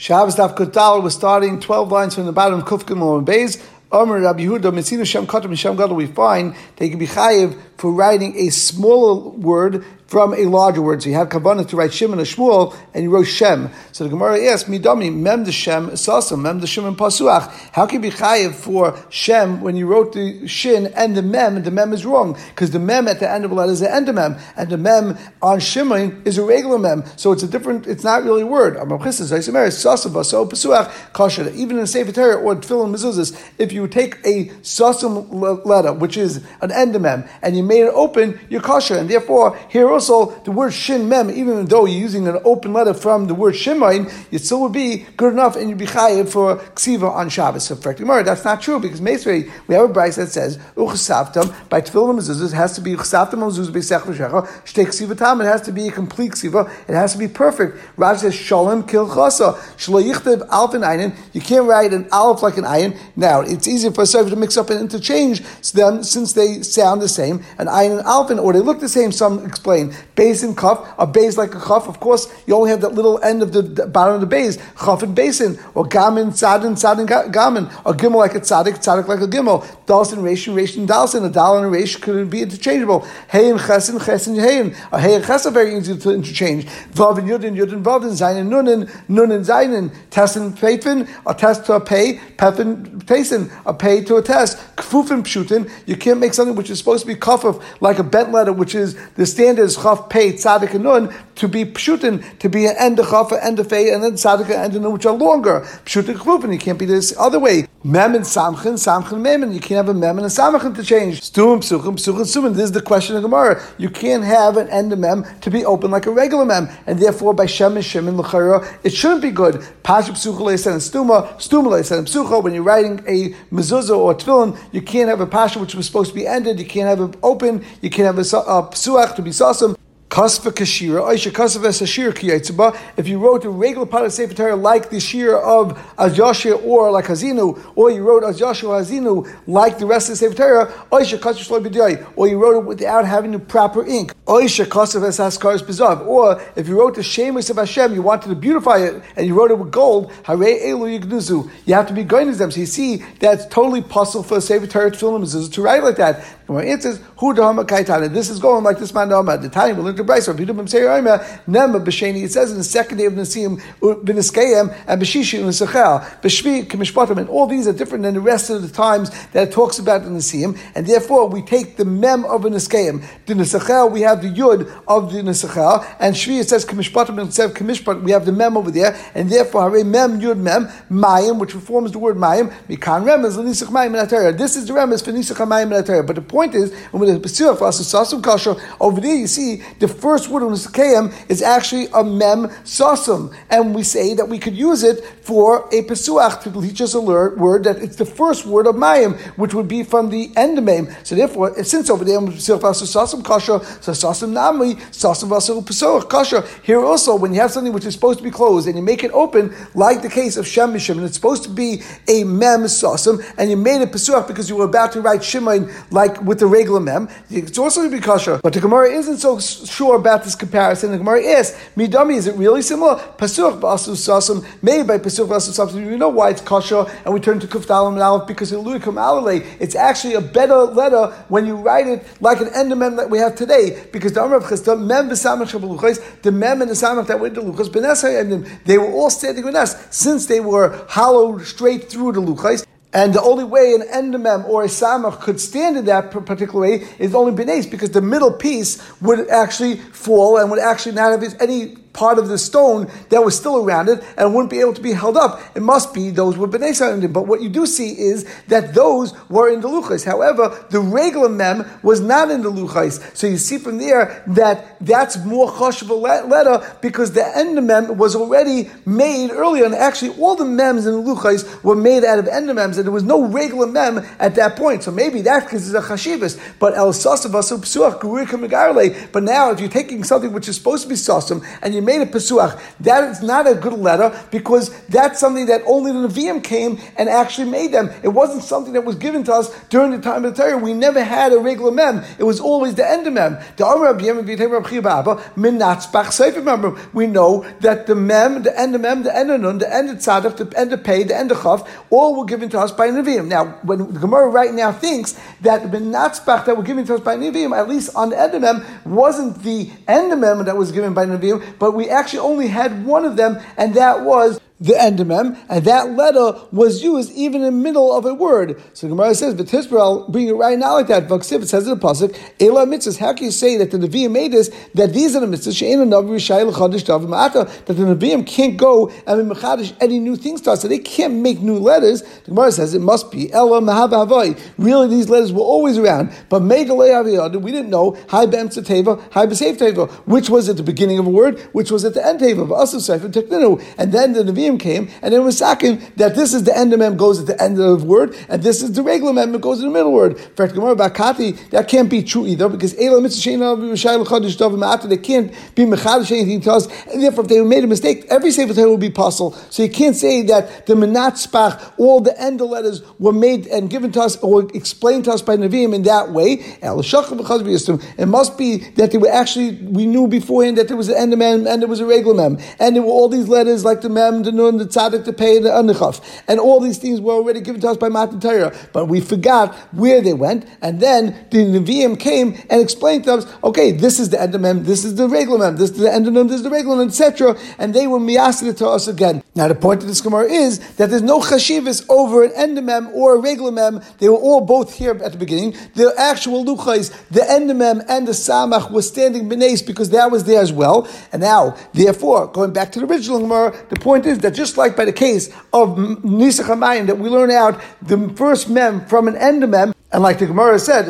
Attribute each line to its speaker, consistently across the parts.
Speaker 1: Shabbos Daf Kutal was starting 12 lines from the bottom of Kuf Gimel and Beis. Omer Rabbi Yehuda Mitzinu Shem Katam Shem Gadol. We find they can be chayiv for writing a smaller word from a larger word. So you have kavanah to write Shem Shimon a Shmuel, and you wrote Shem. So the Gemara asks, Midami, Mem the Shem Sasam, Mem the Shimon Pasuach. How can you be chayiv for Shem when you wrote the Shin and the Mem, and the Mem is wrong? Because the Mem at the end of the letter is the end of Mem, and the Mem on Shimon is a regular Mem. So it's a different, it's not really a word. Even in Sefer Torah or Tefillin Mezuzahs, if you take a Sasam letter, which is an end of Mem, and you made it open, you're kosher. And therefore, here also, the word shin mem, even though you're using an open letter from the word shimain, it still would be good enough and you'd be chayiv for ksiva on Shabbos. So, Gemara, that's not true because Mesri, we have a price that says, uchasavtam, by tefillah mezuzah, has to be uchasavtam mezuzah b'sech v'shecha, shtei ksiva tam, it has to be a complete ksiva, it has to be perfect. Rav says, shalom kil chasa, shlo yichtav alf and ayin, you can't write an alf like an ayin. Now, it's easy for a server to mix up and interchange them since they sound the same, an ayin and alfin, or they look the same, some explain. Basin and kaf, a base like a kaf, of course, you only have that little end of the, the bottom of the base, chaf and basin, or gamin, tzadin, tzadin, gamin, or gimel like a tzadik, tzadik like a gimel, dalsin, reshin, reshin, dalsin, a dal and a resh could be interchangeable. Hey and chesin, chesin, hey and a hey and ches are very easy to interchange. Vav and yudin, yudin, vav and zayin, nunin, nunin, zayin, tesin, peifin, a test to a pay, pefin, tesin, a pay to a test, kfufin, pshutin, you can't make something which is supposed to be like a bent letter, which is the standard is chaf pei tzadik and nun, to be pshutin, to be an end of chaf, end of fei, and then tzadik and nun, which are longer. Pshutin chfufin, you can't be this other way. Mem and samchin, samchin mem, and you can't have a mem and a samchin to change. Stum, psuchim, psuchim, sumin. This is the question of Gemara. You can't have an end of mem to be open like a regular mem, and therefore by shem and shem and it shouldn't be good. Pasha psucha and stuma, stuma and psucha. When you're writing a mezuzah or tefillin, you can't have a pasha which was supposed to be ended. You can't have it open. You can't have a, a psuach to be sasam. Kasva Kashira, Aisha Kasva Sashir Kiyatsuba. If you wrote a regular part of Sefer Torah like the Shir of Azyashia or like Hazinu, or you wrote Azyashia Hazinu like the rest of the Sefer Torah, Aisha Kasva B'diyai, or you wrote it without having the proper ink, Aisha Kasva Haskaris Bizav, or if you wrote the Shemus of Hashem, you wanted to beautify it and you wrote it with gold, Hare Elu Yignuzu. You have to be going to them. So you see, that's totally possible for a Sefer Torah to write like that. It says, Hu This is going like this man The time will the Bryce, Rabbi Yudam Say oh, Oima, Nema B'Sheni, it says in the second day of Nasim, B'Niskayim, and B'Shishi U'Nisachel, B'Shvi, K'Mishpatim, and all these are different than the rest of the times that it talks about the Nasim, and therefore we take the Mem of a Niskayim. The Nisachel, we have the Yud of the Nisachel, and Shvi, it says K'Mishpatim, instead of K'Mishpat, we have the Mem over there, and therefore Hare Mem, Yud Mem, Mayim, which forms the word Mayim, Mikan Remez, Nisach Mayim in This is the Remez for Nisach Mayim in But the point is, when the Pesirah for us, over there you see the the first word of Nisakayim is actually a mem sasum, and we say that we could use it for a pesuach to teach us a word that it's the first word of mayim, which would be from the end of mayim. So therefore, since over there sasum kasha, sasum namli sasum vasu pesuach kasha. Here also, when you have something which is supposed to be closed and you make it open, like the case of shem mishim, and it's supposed to be a mem sasum, and you made it pesuach because you were about to write shimain like with the regular mem, it's also going to be kasha. But the Gemara isn't so sure about this comparison. The Gemara asks, Midami, is it really similar? Pasuk ba'asu sasum, maybe by pasuk ba'asu sasum, we know why it's kasha, and we turn to kuftalim and aleph because iluikum alale. It's actually a better letter when you write it like an endemem that we have today, because the Amr of Chisda, mem v'samach the mem and the samach that were the luchas, and they were all standing with us since they were hollowed straight through the luchas. And the only way an endemem or a samach could stand in that particular way is only benes because the middle piece would actually fall and would actually not have any part of the stone that was still around it and wouldn't be able to be held up. It must be those were b'nei Sarim. But what you do see is that those were in the luchais. However, the regular mem was not in the luchais. So you see from there that that's more choshev letter because the end mem was already made earlier, and actually all the mems in the luchais were made out of endomems, and there was no regular mem at that point. So maybe that's because it's a chashivas. But el sasav psuach But now, if you're taking something which is supposed to be sasam and you made a pesuach. That is not a good letter because that's something that only the Nevi'im came and actually made them. It wasn't something that was given to us during the time of the Torah. We never had a regular mem. It was always the end of mem. The Remember, we know that the mem, the end of mem, the end of nun, the end of tzaddik, the end of pay, the end of chav, all were given to us by Nevi'im. Now, when the Gemara right now thinks that the natzbach that were given to us by Nevi'im, at least on the end of mem, wasn't the end of mem that was given by Nevi'im, but we actually only had one of them, and that was the endemem, and that letter was used even in the middle of a word. So Gemara says, but I'll bring it right now like that. Vaksiv, it says in the pasuk, Ela mitzvahs. How can you say that the Nevi'im made this? That these are the mitzvahs. She'ena navi rishai l'chadish davim That the Nevi'im can't go and be mechadish any new things to us. So they can't make new letters. The Gemara says it must be Ela mahav Really, these letters were always around, but megalei aviyad. We didn't know Hi b'em teva, Hi b'seif teva, which was at the beginning of a word, which was at the end teva. Asav sefer tekninu, and then the Nevi'im came, and then it was sakim that this is the end of mem goes at the end of the word, and this is the regular mem that goes in the middle word. Fact Gemara Bakati, that can't be true either, because Elam they can't be Mechadish anything to us, and therefore if they made a mistake, every Sefer Torah will be possible. So you can't say that the Menatzpach, all the end of letters were made and given to us or explained to us by Nevi'im in that way. It must be that they were actually, we knew beforehand that there was an end of mem and there was a regular mem, and there were all these letters like the mem, the nun, the tzaddik, the pay, the anichaf. And all these things were already given to us by Matan Torah, but we forgot where they went, and then the Nevi'im came and explained to us, okay, this is the endemem, this is the reglamem, this is the endemem, this is the reglamem, etc., and they were miyasid to us again. Now the point of this Gemara is that there's no chashivas over an endemem or a reglamem, they were all both here at the beginning. The actual luchais, the endemem and the samach was standing beneath because that was there as well, and now, therefore, going back to the original Gemara, the point is that just like by the case of Nisach HaMayim, that we learn out the first mem from an end of mem, and like the Gemara said.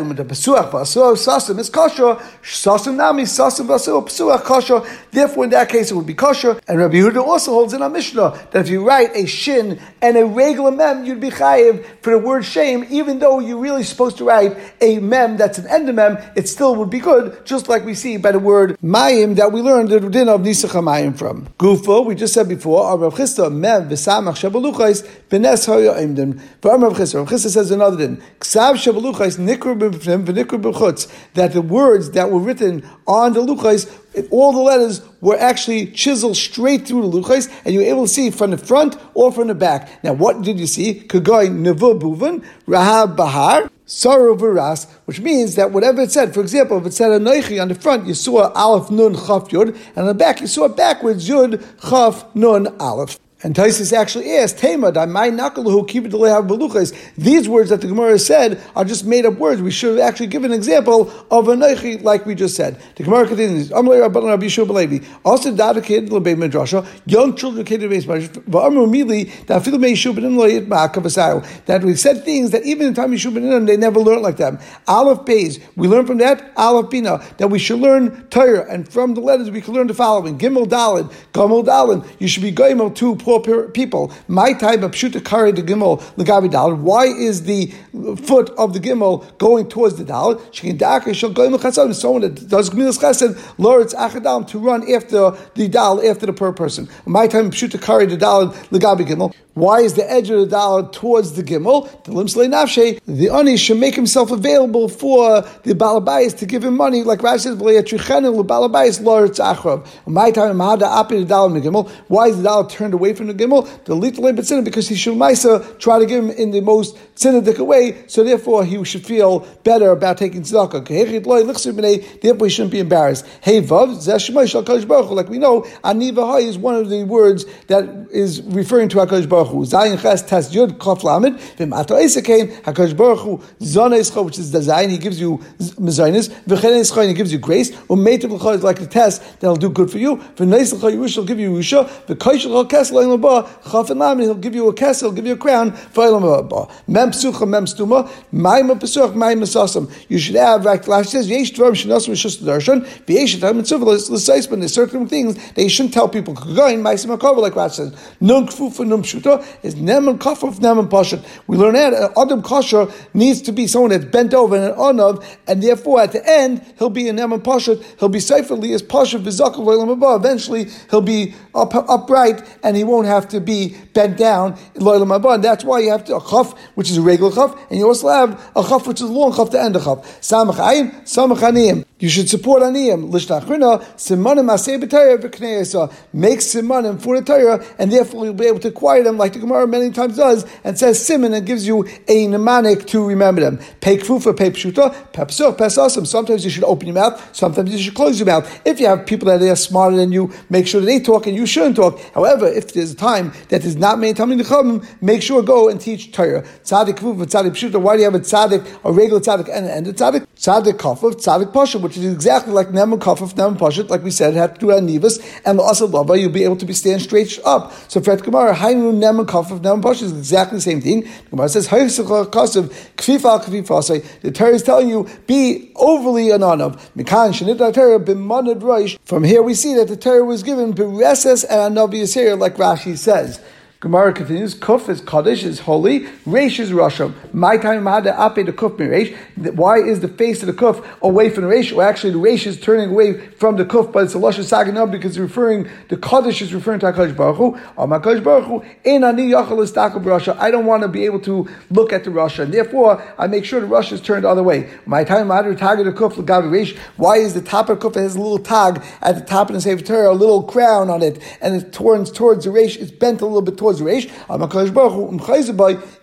Speaker 1: Therefore, in that case, it would be kosher. And Rabbi Yehuda also holds in our Mishnah that if you write a shin and a regular mem, you'd be chayiv for the word shame, even though you're really supposed to write a mem that's an end mem, it still would be good, just like we see by the word mayim that we learned the din of nisach mayim from. Gufa, we just said before, Rav Chisda mem says another din. That the words that were written on the luchais, all the letters were actually chiseled straight through the luchais, and you were able to see from the front or from the back. Now, what did you see? Kagoy nevu buvan, rahab bahar, Sarah Varas, which means that whatever it said, for example, if it said Anoichi on the front, you saw Aleph Nun Chaf Yud, and on the back you saw backwards Yud Chaf Nun Aleph. And Taisus actually asked, Tema, These words that the Gemara said are just made up words. We should have actually give an example of a Neichi, like we just said. The Gemara continues, Also, kid, young children came to that we said things that even in time Yeshua they never learned like them. Aleph Bays, we learn from that, Aleph Bina, that we should learn Torah, and from the letters we can learn the following. Gimel Dalid, Gomel Dalid, you should be Goimel two poor people. My type of pshuta kari the gimel legabi dal. Why is the foot of the gimel going towards the dal? Shekindaka shall go in Someone that does gemilas chesed lords achadam to run after the dal after the poor person. My time pshuta kari the dal legabi gimel. Why is the edge of the dollar towards the gimel? The limslei nafshe, the oni should make himself available for the balabais to give him money, like Rashi says, "V'leyatrichenu lebalabais loritz achrav." My time, of mahada api the dollar gimel. Why is the dollar turned away from the gimel? The little b'tzina because he should ma'isa try to give him in the most tzinadik way. So therefore, he should feel better about taking tzedakah. Therefore, he shouldn't be embarrassed. Hey vav Like we know, aniva is one of the words that is referring to Hakadosh Baruch Hu. Zayin Ches Tes Yud Kof Lamed. V'Mato Eisekain Hakadosh Baruch Hu Zoneischa, which is the Zayin. He gives you Mezainis. V'Cheneischa, He gives you grace. Umeitav L'cha is like the test that'll do good for you. V'Neischa Yerusha will give you Yerusha. V'Koishel Kes Lo He'll give you a kessel, he'll give you a crown. You should have, like says, Yesh there's certain things that you shouldn't tell people. Like says. We learn that uh, Adam Kasher needs to be someone that's bent over and an onav, and therefore at the end, he'll be an Neman Pashat, he'll be Seifeli as Haba. Eventually, he'll be up, upright, and he won't have to be bent down in L'Olam Haba. That's why you have to, a chaf, which is a regular chaf, and you also have a chaf, which is a long chaf to end a chaf. Samach ayin, samach aniyim. You should support aniyim. Lishtachrina, simanim aseh b'tayah v'kneisa. Make simanim for the Torah, and therefore you'll be able to acquire them, like the Gemara many times does, and says simon and gives you a mnemonic to remember them. Pei kfufa, pei pshuta, pepsur, pesasim. Sometimes you should open your mouth, sometimes you should close your mouth. If you have people that are smarter than you, make sure that they talk and you shouldn't talk. However, if there's a time that there's not many Talmud Chachamim, make sure go and teach Torah. Tzadik kfufa, tzadik pshuta. Why do you have a tzadik, a regular tzadik, and, and a tzadik? Tzadik kafaf, tzadik pasha, which is exactly like Neman kafaf, Neman pasha. Like we said, had to do anivas, and asad lava, you'll be able to be stand straight up. So Fred Gemara, Hainu Neman kafaf, Neman pasha is exactly the same thing. Gemara says, kasav, kfifa kfifa. The Torah is telling you, be overly roish. From here we see that the Torah was given bereses and anavi yisir, like Rashi says. Gemara continues, Kuf is Kaddish, is holy, Reish is Rasha. My time Mahada Ape the Kuf Reish. Why is the face of the Kuf away from the Reish? Well, actually, the Reish is turning away from the Kuf, but it's a Lasha Saganah because it's referring, the Kaddish is referring to HaKadosh Baruch Hu. HaKadosh Baruch Hu, Ein Ani Yachal Istakab Rasha. I don't want to be able to look at the Rasha, and therefore, I make sure the Rasha is turned the other way. My time Mahada Tag the Kuf Lagavi Reish. Why is the top of the Kuf has a little tag at the top of the Sefer Torah, a little crown on it, and it turns towards the Reish, it's bent a little bit towards the Reish.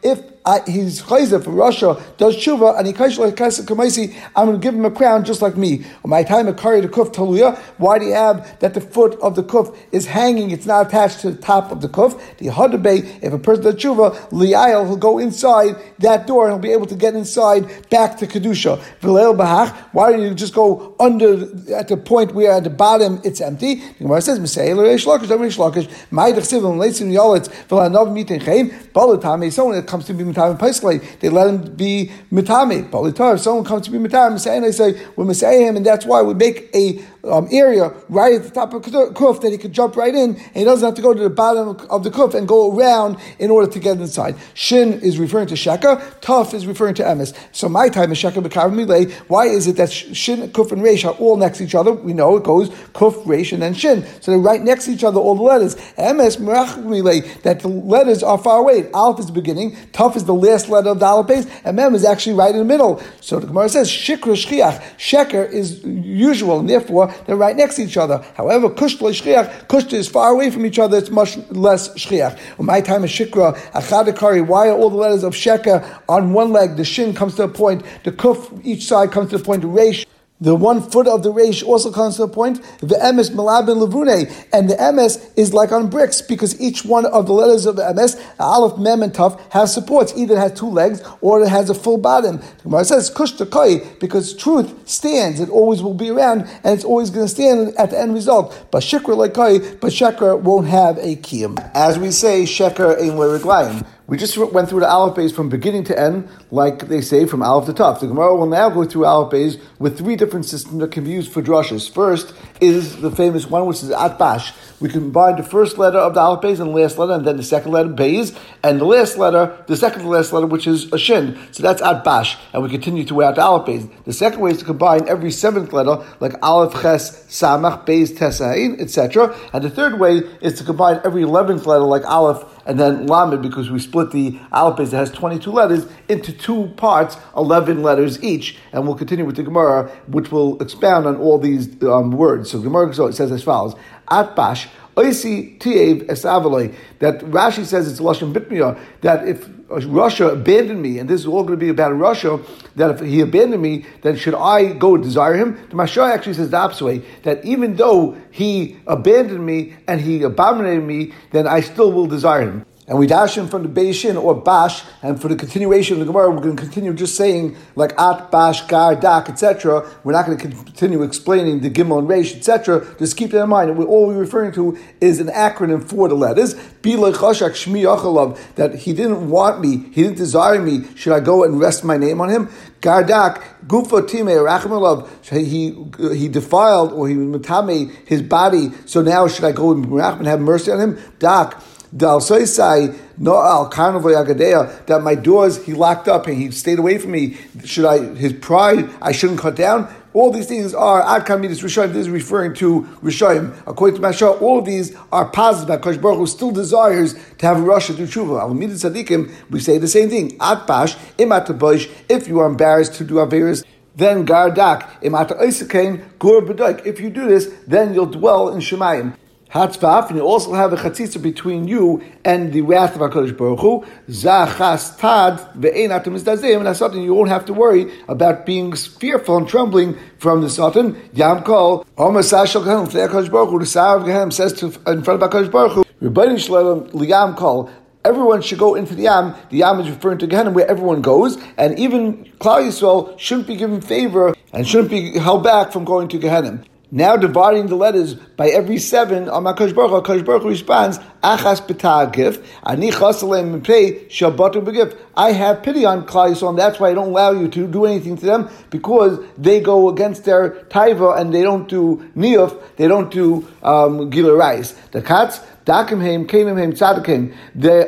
Speaker 1: If I, he's chayzer for Russia, does tshuva, and he kamaisi, I'm going to give him a crown just like me. my time of carry the kuf taluya, why do you have that the foot of the kuf is hanging, it's not attached to the top of the kuf? The hadabay, if a person does tshuva, liayel, he'll go inside that door and he'll be able to get inside back to kedusha. V'leil bahach, why don't you just go under at the point where at the bottom it's empty? The Gemara says, Misayel reish lakish, reish lakish, ma'idach sivim leitzim yalitz, v'lanav mitin chein, balatame, someone that comes to be they let him be mitame. If someone comes to be mitame, saying they say we say him, and that's why we make a um, area right at the top of the kuf that he could jump right in, and he doesn't have to go to the bottom of the kuf and go around in order to get inside. Shin is referring to sheka, tough is referring to emes. So my time is sheka b'kav. Why is it that shin, kuf, and resh are all next to each other? We know it goes kuf, resh, and then shin. So they're right next to each other, all the letters. Emes merach that the letters are far away. Aleph is the beginning, tough the last letter of the aleph and mem is actually right in the middle. So the Gemara says shikra shchiach. Sheker is usual, and therefore they're right next to each other. However, kushta shchiach, kushta is far away from each other, it's much less shchiach. my time is shikra, achadakari, why are all the letters of sheker on one leg? The shin comes to a point, the kuf, each side comes to a point, the resh, the one foot of the reish also comes to a point. The emes melabin levune, and the emes is like on bricks because each one of the letters of the emes, aleph, mem, and tuf, has supports. Either it has two legs or it has a full bottom. The Gemara says kush because truth stands. It always will be around, and it's always going to stand at the end result. But shikra like kai, but sheker won't have a kiyum. As we say, sheker ein reglayim. We just went through the Aleph Beis from beginning to end, like they say, from Aleph to Tuf. The Gemara will now go through Aleph Beis with three different systems that can be used for drushes. First is the famous one, which is Atbash. We combine the first letter of the Aleph Beis and the last letter, and then the second letter, Beis, and the last letter, the second to last letter, which is a Shin. So that's Atbash, and we continue to the Aleph Beis. The second way is to combine every seventh letter, like Aleph Ches, Samach, Beis, Tesahin, etc. And the third way is to combine every eleventh letter, like Aleph and then Lamed, because we split the Alpes that has 22 letters into two parts, 11 letters each. And we'll continue with the Gemara, which will expound on all these um, words. So Gemara says as follows Atbash, Oisi Tiev Esavaloi, that Rashi says it's Lashon Bitmiyah, that if Russia abandoned me, and this is all going to be about Russia, that if he abandoned me, then should I go desire him? The Mashah actually says the opposite way, that even though he abandoned me and he abominated me, then I still will desire him. And we dash him from the Beishin or Bash, and for the continuation of the Gemara, we're going to continue just saying like At, Bash, Gar, Dak, etc. We're not going to continue explaining the Gimel and Reish, etc. Just keep that in mind. All we're referring to is an acronym for the letters. That he didn't want me, he didn't desire me. Should I go and rest my name on him? Gardak, Gufa Time, Rachmalov, he he defiled or he matame his body. So now should I go and have mercy on him? Dak. That my doors he locked up and he stayed away from me. Should I his pride I shouldn't cut down? All these things are ad kamidis rishayim. This is referring to rishayim. According to Mashal, all of these are positive. Because Baruch Hu still desires to have Russia do tshuva. Al midas tzadikim, we say the same thing. At bash imat If you are embarrassed to do averis, then gardak imata oisakain gur If you do this, then you'll dwell in Shemayim. Hatzvaf, and you also have a chatzitza between you and the wrath of HaKadosh Baruch Hu. Zachas tad ve'ein atam and that's something you won't have to worry about being fearful and trembling from the Satan. Yam kol, Omer sashal gehem, HaKadosh Baruch Hu, the Sar of Gehem says to, in front of HaKadosh Baruch Hu, Rebbeinu Shalom, liyam kol, everyone should go into the Yam. The Yam is referring to Gehenna, where everyone goes, and even Klal Yisrael shouldn't be given favor and shouldn't be held back from going to Gehenna. Now dividing the letters by every seven, Amakash Baruch Hu, Baruch responds, Achas betagif, ani begif. I have pity on Klal that's why I don't allow you to do anything to them, because they go against their taiva and they don't do niyuf, they don't do um, gila rice. The cats, They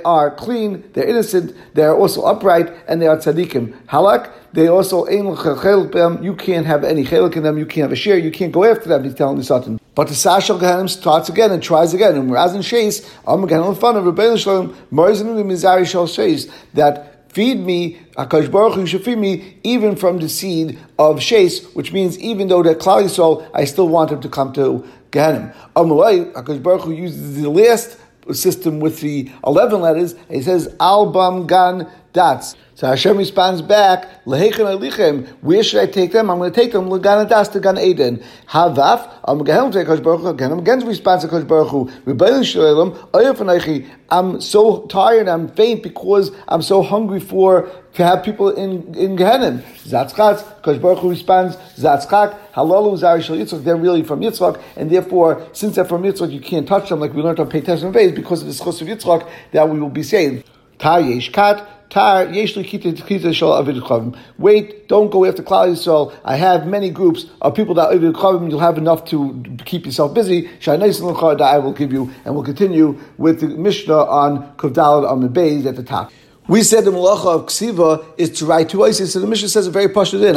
Speaker 1: are clean, they're innocent, they are also upright, and they are tzadikim. Halak, they also you can't have any chelik in them, you can't have a share, you can't go after them, he's telling the Satan. But the Sashal Gehanim starts again and tries again. And whereas in Shais, I'm again on fun of Rebbeinu Shalom, Morizim Mizari Shal Shais, that feed me, Akash Baruch Hu should feed me even from the seed of Shais, which means even though they're Klal Yisrael, I still want him to come to Gehanim. Amalai, Akash Baruch Hu uses the last system with the 11 letters, he says, Albam Gan Dats. So Hashem responds back, Lehechem alichem, where should I take them? I'm going to take them, Lagan Das to Gan Eden. Havaf, I'm going to take Baruch again, I'm against response to Kosh Baruch Hu, Rebbeinu Shalom, Oyef I'm so tired, I'm faint because I'm so hungry for to have people in in Gehenim. Zatzchatz, Kosh Baruch Hu responds, Zatzchak, Halalu Zari Shal Yitzchak, they're really from Yitzchak, and therefore, since they're from Yitzchak, you can't touch them like we learned on Pei Vez, because of the schos of Yitzchak, that we will be saved. Ta Kat, Tar Wait, don't go after Klal Yisrael. I have many groups of people that Avid Chavim. You'll have enough to keep yourself busy. That I will give you, and we'll continue with the Mishnah on Kavdalad on the Beis at the top. We said the malacha of ksiva is to write two isis. So the Mishnah says a very pashut in.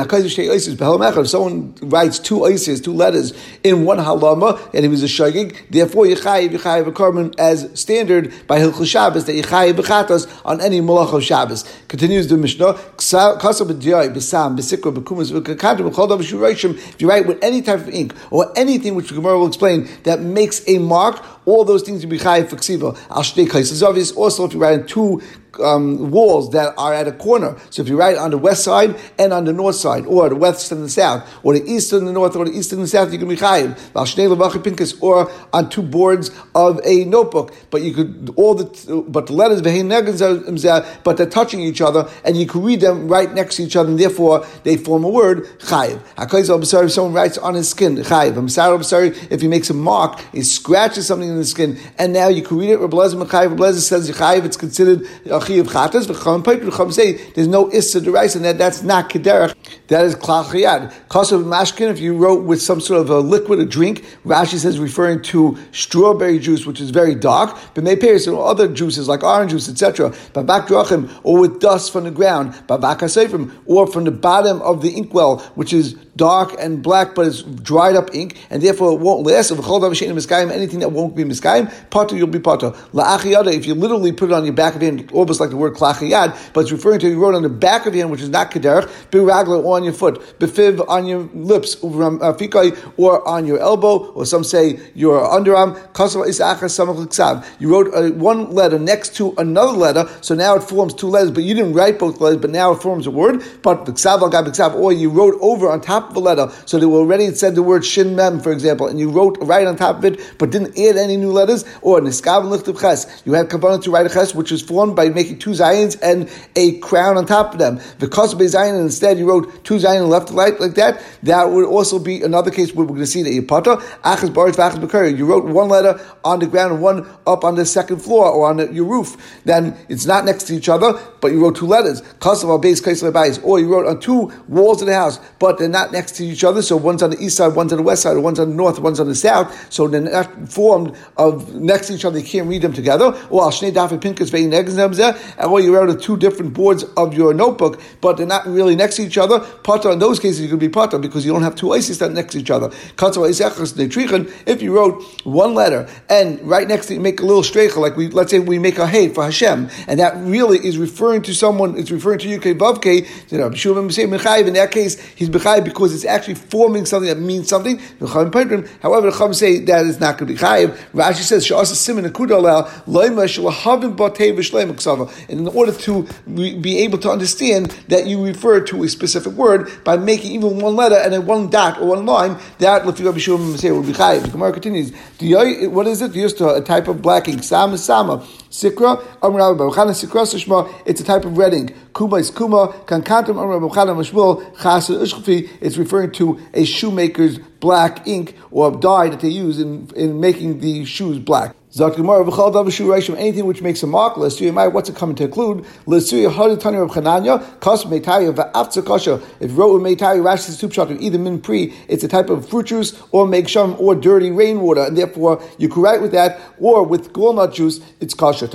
Speaker 1: If someone writes two isis, two letters in one halama, and he was a shagig, therefore yichayiv yichayiv a carbon as standard by hilchul Shabbos that yichayiv bechatas on any malacha of Shabbos. Continues the Mishnah. If you write with any type of ink or anything which the Gemara will explain that makes a mark, all those things will be chayiv for ksiva. Al shtei kaises. Obvious. Also, if you write in two um, walls that are at a corner. So if you write on the west side and on the north side, or the west and the south, or the east and the north, or the east and the south, you can be chayiv. Or on two boards of a notebook, but you could all the but the letters but they're touching each other, and you can read them right next to each other, and therefore they form a word chayiv. If someone writes on his skin chayiv, I'm sorry, I'm sorry if he makes a mark, he scratches something in the skin, and now you can read it. Rabbi Lezer says chayiv. It's considered chi of chatas, v'cham say there's no issa deraisa, and that that's not kederach. That is klal chayad. Kosav mashkin, if you wrote with some sort of a liquid, a drink, Rashi says referring to strawberry juice, which is very dark, but may pair some other juices like orange juice, etc. Babak drachim, or with dust from the ground, babak hasefim, or from the bottom of the inkwell, which is dark and black, but it's dried up ink, and therefore it won't last. If anything that won't be miskayim, potter you'll be potter. If you literally put it on your back of hand, almost like the word klachiyad, but it's referring to you wrote on the back of your hand, which is not kederach, biragla or on your foot, befiv on your lips, or on your elbow, or some say your underarm. You wrote uh, one letter next to another letter, so now it forms two letters, but you didn't write both letters, but now it forms a word. But or you wrote over on top of a letter, so they were already said the word shin mem, for example, and you wrote right on top of it, but didn't add any new letters. Or niskav lichtav ches, you had kavanah to write a ches, which was formed by making two zayins and a crown on top of them. Because of and instead you wrote two zayin left to right like that, that would also be another case where we're going to see that you pata achas baris v'achas You wrote one letter on the ground and one up on the second floor or on the, your roof. Then it's not next to each other, but you wrote two letters. Kasav base or you wrote on two walls of the house, but they're not next to each other. So one's on the east side, one's on the west side, one's on the north, one's on the south. So they're not formed of next to each other. You can't read them together. Or al shnei daf pinkas vein or you wrote on two different boards of your notebook, but they're not really next to each other. Pata in those cases you could be pata because you don't have two ices that next to each other. If you wrote one letter and right next to you make a little streicha, like we let's say we make a hey for Hashem, and that really is referring to someone. It's referring to UK Bavke. You know, in that case, he's b'chayiv because it's actually forming something that means something. However, the Chum say that is not going to be chayiv. Rashi says shalahavim batei v'shleim in order to be able to understand that you refer to a specific word by making even one letter and then one dot or one line, that Lefi Rabbi Shimon say will be chayiv. The Gemara continues. What is it? Used to a type of blacking. Sama sama. Sikra, it's a type of redding. Kuma is Kuma, Kankantam Amr Rabbi Mashmul, Chasa Ushkafi, it's referring to a shoemaker's black ink or dye that they use in, in making the shoes black. Anything which makes a mark, what's it coming to include? If you wrote with Meitari, Rashi says two either min pri, it's a type of fruit juice, or make or dirty rainwater, and therefore you could write with that, or with walnut juice, it's kasha. If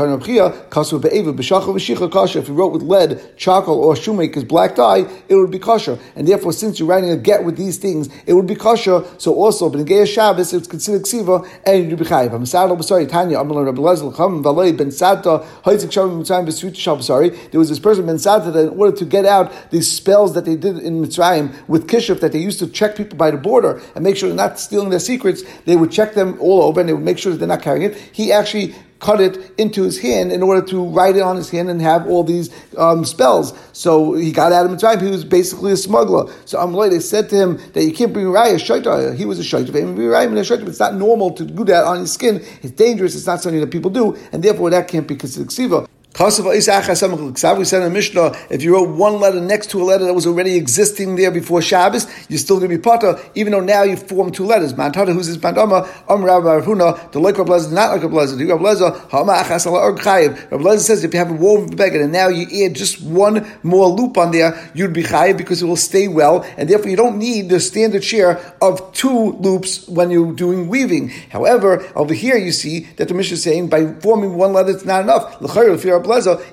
Speaker 1: you wrote with lead, charcoal, or shoemaker's black dye, it would be kasha. And therefore, since you're writing a get with these things, it would be kasha. So also, in Shabbos, it's considered ksiva, and you'd be chayiv. I'm sorry, Tanya, Rabbi Valei, Ben Sata, Shavim Mitzrayim. There was this person, Ben Sata, that in order to get out these spells that they did in Mitzrayim with Kishuf, that they used to check people by the border and make sure they're not stealing their secrets, they would check them all over and they would make sure that they're not carrying it. He actually cut it into his hand in order to write it on his hand and have all these um, spells. So he got out of Mitzrayim. He was basically a smuggler. So Amalei, they said to him that you can't bring raya shaita. He was a shaita. He was a shaita. It's not normal to do that on his skin. It's dangerous. It's not something that people do, and therefore that can't be considered ksiva. We said in Mishnah, if you wrote one letter next to a letter that was already existing there before Shabbos, you're still going to be potter, even though now you form two letters. Mantata, who's this Mantama, Am Rabbi Arhuna, the like Rabbi not like Rabbi Lezer. Rabbi Lezer, Hama. Rabbi Lezer says if you have a woven beggar and now you add just one more loop on there, you'd be Chayiv because it will stay well, and therefore you don't need the standard share of two loops when you're doing weaving. However, over here you see that the Mishnah is saying by forming one letter it's not enough.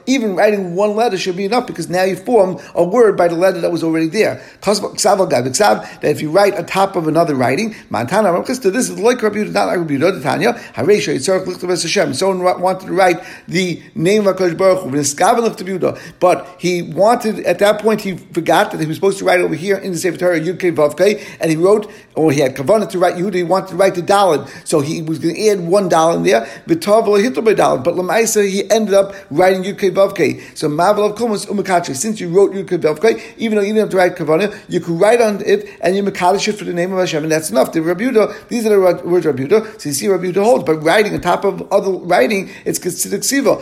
Speaker 1: Even writing one letter should be enough because now you form a word by the letter that was already there. That if you write on top of another writing, this is like Rabbi not like Rabbi Tanya, Someone wanted to write the name of HaKadosh but he wanted, at that point, he forgot that he was supposed to write over here in the Sefer Torah, Yud Vavke, and he wrote, or he had Kavanah to write Yehuda, he wanted to write the Dalad, so he was going to add one Dalad there, but Lamaisa, he ended up writing Yud Vavke. So Mavel of Kumas Umakachi. Since you wrote Yud Vavke, even though you didn't have to write Kavanah, you could write on it and you Makadish it for the name of Hashem, and that's enough. The Rabbi these are the words Rabbi So you see Rabbi holds, but writing on top of other writing, it's considered ksiva.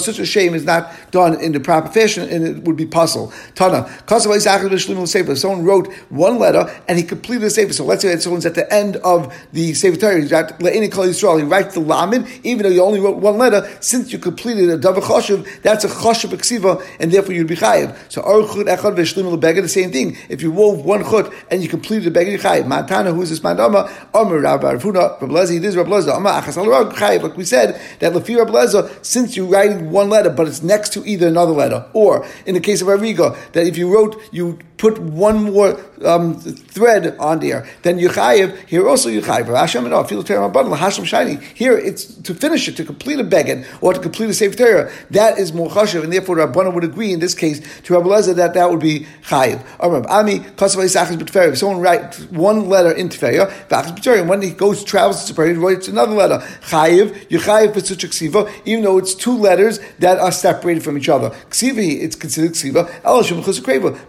Speaker 1: Such a shame is not done in the proper fashion, and it would be puzzle. Tana. Someone wrote one letter and he completed the sefer. So let's say that someone's at the end of the sefer Torah. He writes the lamin, even though you only wrote one letter. Since you completed a davar choshev, that's a choshev ksiva, and therefore you'd be chayiv. So archut echad v'shlim lebeged, the same thing. If you wove one chut and you completed the beged, chayiv. Matana, who is this mandama? Amar Rabbi Arfuna, this Rabbi Lezi. Amar achas al chayiv. Like we said, that lefi Rabbi Lezi, since you're writing one letter, but it's next to either another letter, or in the case of Ariga, that if you wrote, you put one more um, thread on there, then Yuchayev, here also Yuchayev. Hashem and Hashem shiny. Here it's to finish it, to complete a beged, or to complete a Sefer Torah, that is more chashiv, and therefore Rabbanan would agree in this case to Rabbi Lezer that that would be chayiv. Ami If someone writes one letter in Tiferia, and when he goes travels to Tiferia, he writes another letter. Chayiv, you chayiv ksiva, even though it's two letters that are separated from each other. Ksiva, it's considered ksiva.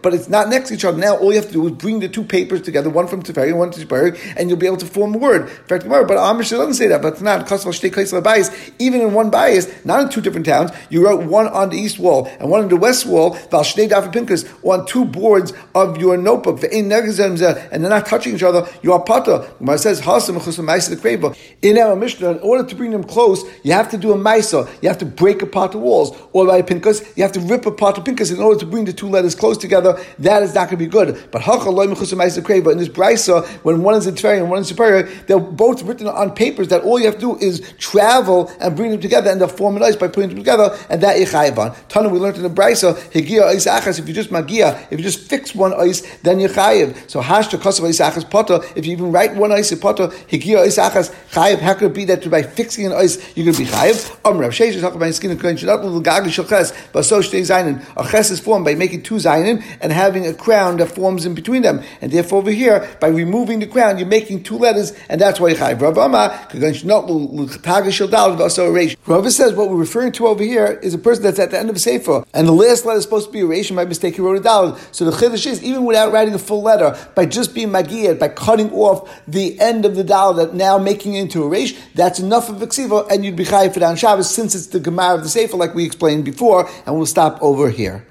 Speaker 1: But it's not next to each other. Now all you have to do is bring the two papers together, one from Tiferia and one from Tiferia, and you'll be able to form a word. In fact, but Amish doesn't say that. But it's not even in one bias, not in two different towns. You wrote one on the east wall and one on the west wall. On two boards of your notebook, and they're not touching each other. You are pata. It says in our Mishnah, in order to bring them close, you have to do a maisa. You have to break apart the walls, or by pinkas, you have to rip apart the pinkas in order to bring the two letters close together. That is not going to be good. But in this brisa, when one is in Tver and one is superior, they're both written on papers that all you have to do is travel and bring them together, and they'll form ice by putting them together, and that yichayiv on. Tana, we learned in the brisa, higia ice achas. If you just magia, if you just fix one ice, then yichayiv. So hashta kasav ice achas potter. If you even write one ice potter, higia ice achas chayiv. How could it be that by fixing an ice you're going to be chayiv? Um, Rav Sheish is talking about skin and shadot little gagli shalches, but so shtei zayin. A ches is formed by making two zayin and having a crown that forms in between them, and therefore over here by removing the crown you're making two letters, and that's why you chayiv. Rav Ama Rav says what we're referring to over here is a person that's at the end of a sefer, and the last letter is supposed to be a erased. By mistake, he wrote a dal. So the chiddush is even without writing a full letter, by just being magiyat, by cutting off the end of the dal that now making it into a resh, that's enough of a ksiva, and you'd be chayiv for on Shabbos since it's the gemara of the sefer, like we explained before, and we'll stop over here.